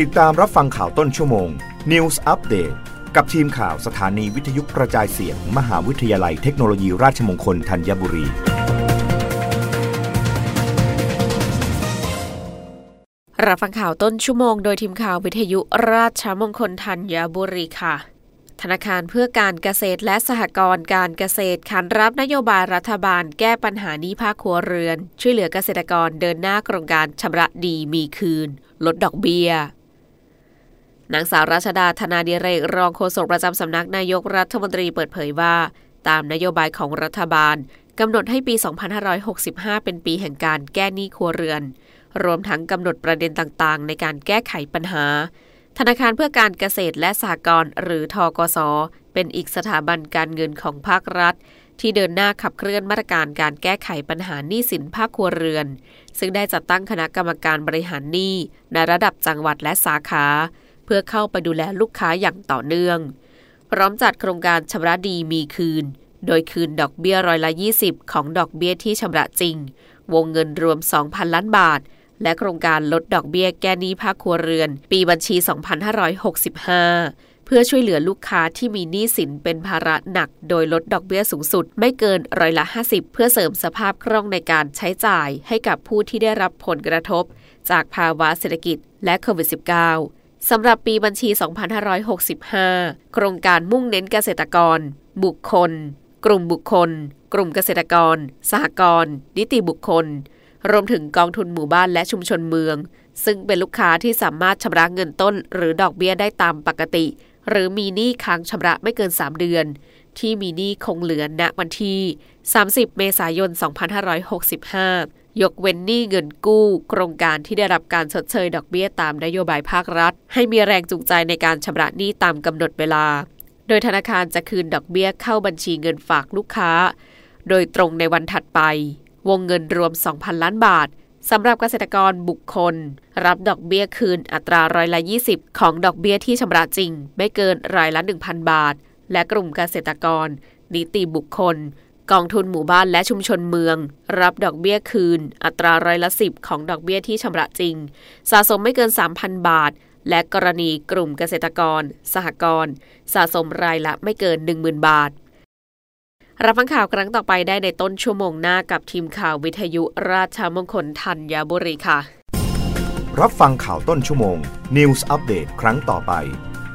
ติดตามรับฟังข่าวต้นชั่วโมง News Update กับทีมข่าวสถานีวิทยุกระจายเสียง มหาวิทยาลัยเทคโนโลยีราชมงคลธัญบุรี รับฟังข่าวต้นชั่วโมงโดยทีมข่าววิทยุราชมงคลธัญบุรีค่ะธนาคารเพื่อการเกษตรและสหกรณ์การเกษตรขานรับนโยบายรัฐบาลแก้ปัญหานี้ภาคครัวเรือน ช่วยเหลือเกษตรกรเดินหน้าโครงการชำระดีมีคืน ลดดอกเบี้ย นางสาวรัชดาธนาดิเรกรองโฆษกประจำสำนักนายกรัฐมนตรีเปิดเผยว่า ตามนโยบายของรัฐบาลกำหนดให้ปี 2565 เป็นปีแห่งการแก้หนี้ครัวเรือน รวมทั้งกำหนดประเด็นต่างๆ ในการแก้ไขปัญหา ธนาคารเพื่อการเกษตรและสหกรณ์หรือทกส เป็นอีกสถาบันการเงินของภาครัฐ ที่เดินหน้าขับเคลื่อนมาตรการการแก้ไขปัญหาหนี้สินภาคครัวเรือน ซึ่งได้จัดตั้งคณะกรรมการบริหารหนี้ในระดับจังหวัดและสาขา พื่อเข้าไปดูแลลูกค้าอย่างต่อเนื่อง พร้อมจัดโครงการชำระดีมีคืน โดยคืนดอกเบี้ยร้อยละ 20 ของดอกเบี้ยที่ชำระจริง วงเงินรวม 2,000 ล้านบาท และโครงการลดดอกเบี้ยแก้หนี้ภาคครัวเรือน ปีบัญชี 2565เพื่อช่วยเหลือลูกค้าที่มีหนี้สินเป็นภาระหนัก โดยลดดอกเบี้ยสูงสุด ไม่เกินร้อยละ 50 เพื่อเสริมสภาพคล่องในการใช้จ่ายให้กับผู้ที่ได้รับผลกระทบ จากภาวะเศรษฐกิจและโควิด -19 สำหรับปีบัญชี 2565 โครงการมุ่งเน้นเกษตรกร บุคคล กลุ่มบุคคล กลุ่มเกษตรกร สหกรณ์ นิติบุคคล รวมถึงกองทุนหมู่บ้านและชุมชนเมือง ซึ่งเป็นลูกค้าที่สามารถชำระเงินต้นหรือดอกเบี้ยได้ตามปกติ หรือมีหนี้ค้างชำระไม่เกิน 3 เดือน ที่มีหนี้คงเหลือณวันที่ 30 เมษายน 2565 ยกเว้นหนี้เงินกู้ โครงการที่ได้รับการชดเชยดอกเบี้ยตามนโยบายภาครัฐ ให้มีแรงจูงใจในการชำระหนี้ตามกำหนดเวลา โดยธนาคารจะคืนดอกเบี้ยเข้าบัญชีเงินฝากลูกค้า โดยตรงในวันถัดไป วงเงินรวม 2,000 ล้านบาทสำหรับเกษตรกรบุคคล รับดอกเบี้ยคืนอัตราร้อยละ 20 ของดอกเบี้ยที่ชำระจริง ไม่เกินรายละ 1,000 บาท และกลุ่มเกษตรกร นิติบุคคล กองทุนหมู่บ้านและชุมชนเมือง รับดอกเบี้ยคืน อัตราร้อยละสิบของดอกเบี้ยที่ชำระจริง สะสมไม่เกิน 3,000 บาท และกรณีกลุ่มเกษตรกร สหกรณ์สะสมรายละไม่เกิน 10,000 บาท รับฟังข่าวครั้งต่อไปได้ในต้นชั่วโมงหน้ากับทีมข่าววิทยุราชมงคลธัญบุรีค่ะ รับฟังข่าวต้นชั่วโมง News อัปเดตครั้งต่อไป